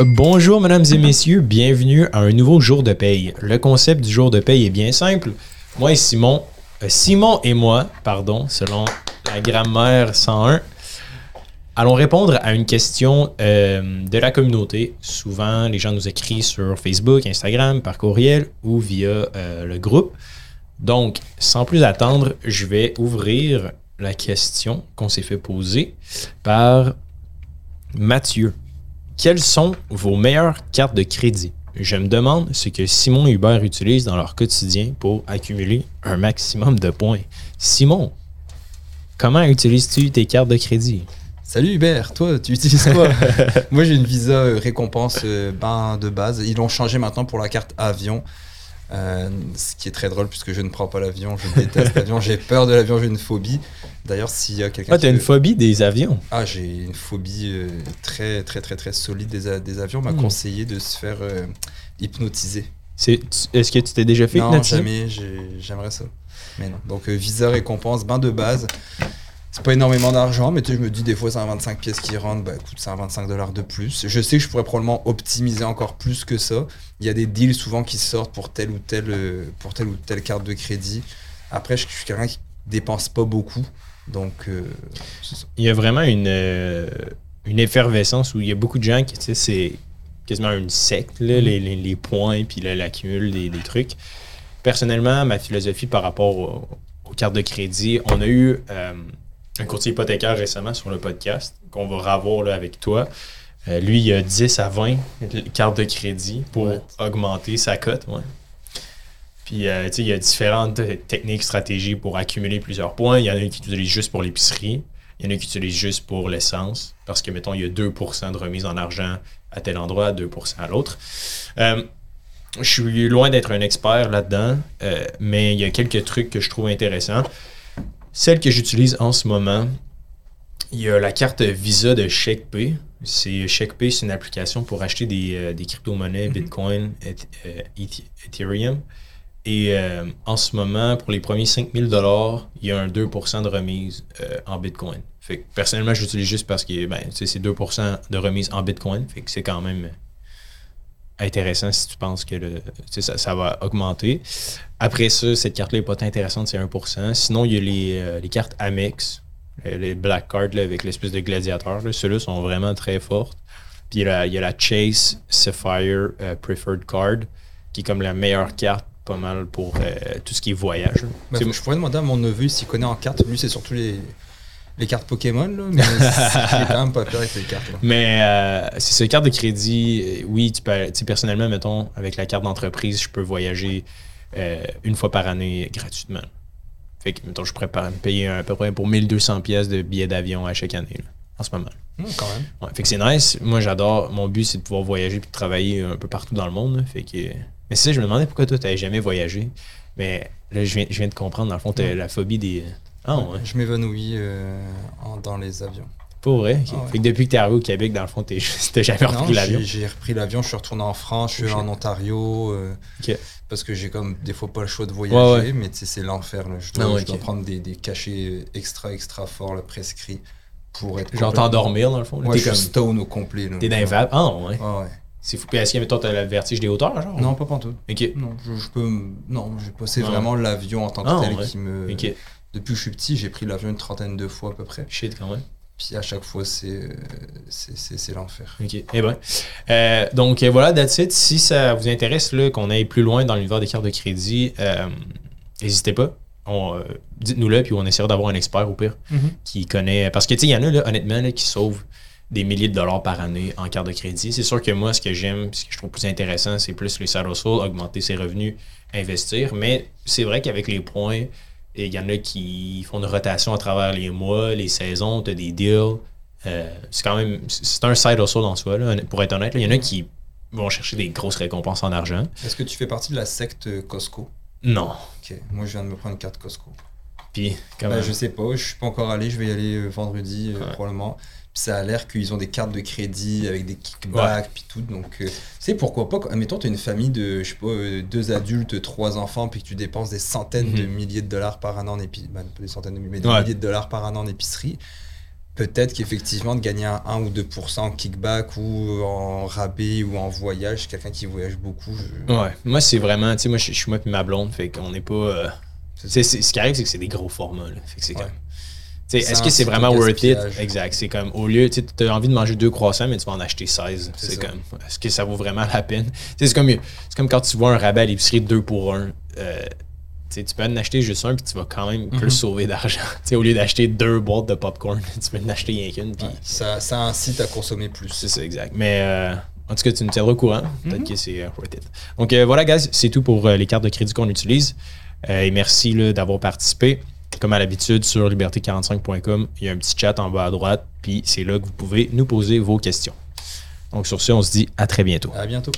Bonjour, mesdames et messieurs, bienvenue à un nouveau jour de paye. Le concept du jour de paye est bien simple. Moi et Simon, euh, Simon et moi, pardon, selon la grammaire 101, allons répondre à une question euh, de la communauté. Souvent, les gens nous écrivent sur Facebook, Instagram, par courriel ou via euh, le groupe. Donc, sans plus attendre, je vais ouvrir la question qu'on s'est fait poser par Mathieu. Quelles sont vos meilleures cartes de crédit? Je me demande ce que Simon et Hubert utilisent dans leur quotidien pour accumuler un maximum de points. Simon, comment utilises-tu tes cartes de crédit? Salut Hubert, toi, tu utilises quoi? Moi j'ai une Visa euh, récompense euh, ben, de base. Ils l'ont changé maintenant pour la carte avion. Euh, ce qui est très drôle puisque je ne prends pas l'avion, je déteste l'avion, j'ai peur de l'avion, j'ai une phobie. D'ailleurs, s'il y a quelqu'un. Ah, t'as une phobie des avions Ah, j'ai une phobie euh, très, très, très, très solide des, des avions. On m'a Hmm. conseillé de se faire euh, hypnotiser. C'est- Est-ce que tu t'es déjà fait non, hypnotiser? jamais, j'ai- j'aimerais ça. Mais non. Donc, Visa récompense, bain de base. C'est pas énormément d'argent, mais tu sais, je me dis des fois c'est un 25 pièces qui rentrent, bah écoute, c'est un 25 dollars de plus. Je sais que je pourrais probablement optimiser encore plus que ça. Il y a des deals souvent qui sortent pour telle ou telle, euh, pour telle ou telle carte de crédit. Après, je suis quelqu'un qui dépense pas beaucoup. Donc, euh, ça. Il y a vraiment une, euh, une effervescence où il y a beaucoup de gens qui, tu sais, c'est quasiment une secte, là, les, les- les points, puis l'accumul des, des trucs. Personnellement, ma philosophie par rapport au- aux cartes de crédit, on a eu euh, un courtier hypothécaire récemment sur le podcast qu'on va revoir là, avec toi. Euh, lui, il a 10 à 20 cartes de crédit pour Ouais. augmenter sa cote. Ouais. Puis, euh, tu sais, il y a différentes techniques, stratégies pour accumuler plusieurs points. Il y en a qui utilisent juste pour l'épicerie. Il y en a qui utilisent juste pour l'essence. Parce que, mettons, il y a 2% de remise en argent à tel endroit, 2% à l'autre. Euh, je suis loin d'être un expert là-dedans, mais il y a quelques trucs que je trouve intéressants. Celle que j'utilise en ce moment, il y a la carte Visa de ShakePay. C'est ShakePay, c'est une application pour acheter des, euh, des crypto-monnaies, Bitcoin, Eth- euh, Eth- Ethereum. Et euh, en ce moment, pour les premiers 5000 dollars, il y a un 2% de remise en Bitcoin. Fait que personnellement, j'utilise juste parce que ben, c'est 2% de remise en Bitcoin. Fait que c'est quand même intéressant si tu penses que le, ça, ça va augmenter. Après ça, cette carte-là n'est pas tant intéressante, c'est 1%. Sinon, il y a les, euh, les cartes Amex, euh, les Black Cards là, avec l'espèce de gladiateur. là. Ceux-là sont vraiment très fortes. Puis il y a la, il y a la Chase Sapphire euh, Preferred Card, qui est comme la meilleure carte pas mal pour euh, tout ce qui est voyage. Bah, je pourrais demander à mon neveu s'il connaît en cartes. Lui, c'est surtout les, les cartes Pokémon, là, mais j'ai quand même pas peur avec ces cartes. Là. Mais euh, c'est ça, carte de crédit, euh, oui, tu peux, personnellement, mettons, avec la carte d'entreprise, je peux voyager euh, une fois par année gratuitement. Fait que, mettons, je pourrais me payer à peu près pour 1200 pièces de billets d'avion à chaque année, là, en ce moment. Hum, quand même. Ouais, fait que c'est nice. Moi, j'adore. Mon but, c'est de pouvoir voyager puis de travailler un peu partout dans le monde. là. Fait que... Mais c'est ça, je me demandais pourquoi toi, tu jamais voyagé. Mais là, je viens, je viens de comprendre, dans le fond, tu Ouais. la phobie des. Ah, ouais. Je m'évanouis euh, dans les avions. Pour vrai? ok. Ah ouais. Fait que depuis que t'es arrivé au Québec, dans le fond, t'es- jamais repris l'avion? j'ai- J'ai repris l'avion, je suis retourné en France, je suis allé shit. en Ontario. euh, Ok. Parce que j'ai comme des fois pas le choix de voyager, Ouais, mais tu sais, c'est l'enfer. Je dois, Ah ouais, je dois prendre des, des cachets extra, extra forts, prescrits, pour être. Genre t'endormir, dans le fond. Ouais, t'es comme. stone au complet. T'es vapes. Ah, ouais. Ouais, ouais. C'est fou. Puis est-ce que, t'as le vertige des hauteurs, genre? Non, pas pantoute. Ok. Non, je, je peux. Non, j'ai passé Ouais. vraiment l'avion en tant que Ah, tel ouais. qui me. Depuis que je suis petit, j'ai pris l'avion une trentaine de fois à peu près. Shit, quand même. Puis à chaque fois, c'est c'est- c'est c'est l'enfer. OK. Eh ben. Euh, donc euh, voilà, that's it. Si ça vous intéresse là, qu'on aille plus loin dans l'univers des cartes de crédit, euh, n'hésitez pas. Euh, Dites-nous-le, puis on essaiera d'avoir un expert au pire qui connaît. Parce que tu sais, il y en a là, honnêtement là, qui sauvent des milliers de dollars par année en carte de crédit. C'est sûr que moi, ce que j'aime, ce que je trouve plus intéressant, c'est plus les side hustle, augmenter ses revenus, investir. Mais c'est vrai qu'avec les points, il y en a qui font une rotation à travers les mois, les saisons, tu as des deals. Euh, c'est quand même. C'est un side hustle en soi, là, pour être honnête. Il y en a qui vont chercher des grosses récompenses en argent. Est-ce que tu fais partie de la secte Costco? Non. Ok, moi je viens de me prendre une carte Costco. Puis. Bah, je sais pas, je suis pas encore allé, je vais y aller euh, vendredi euh, Ouais. probablement. Puis ça a l'air qu'ils ont des cartes de crédit avec des kickbacks puis tout. Donc, euh, tu sais, pourquoi pas, admettons, tu as une famille de, je sais pas, euh, deux adultes, trois enfants, puis que tu dépenses des centaines de milliers de dollars par an en épicerie. des centaines de milliers, mais des Ouais. milliers de dollars par an en épicerie. peut-être qu'effectivement de gagner un 1 ou 2% en kickback ou en rabais ou en voyage, quelqu'un qui voyage beaucoup. je- Ouais, moi c'est vraiment, tu sais, moi je je suis moi et ma blonde, fait qu'on n'est pas. euh, C'est c'est- ce qui arrive, c'est que c'est des gros formats. Là. Fait que c'est Ouais. comme. Est-ce que c'est vraiment worth it? Exact. C'est comme au lieu, tu as envie de manger deux croissants, mais tu vas en acheter 16. C'est comme, est-ce que ça vaut vraiment la peine? C'est comme, c'est comme quand tu vois un rabais à l'épicerie 2 pour 1. tu sais, tu peux en acheter juste un, puis tu vas quand même plus sauver d'argent. Au lieu d'acheter deux boîtes de popcorn, tu peux en acheter rien qu'une. Ouais, ça, ça incite à consommer plus. c'est ça, exact. Mais euh, en tout cas, tu nous tiendras au courant. Peut-être Mhm. que c'est euh, worth it. Donc euh, voilà, guys, c'est tout pour euh, les cartes de crédit qu'on utilise. Euh, et merci d'avoir participé. Comme à l'habitude, sur liberté45.com, il y a un petit chat en bas à droite. Puis c'est là que vous pouvez nous poser vos questions. Donc sur ce, on se dit à très bientôt. À bientôt.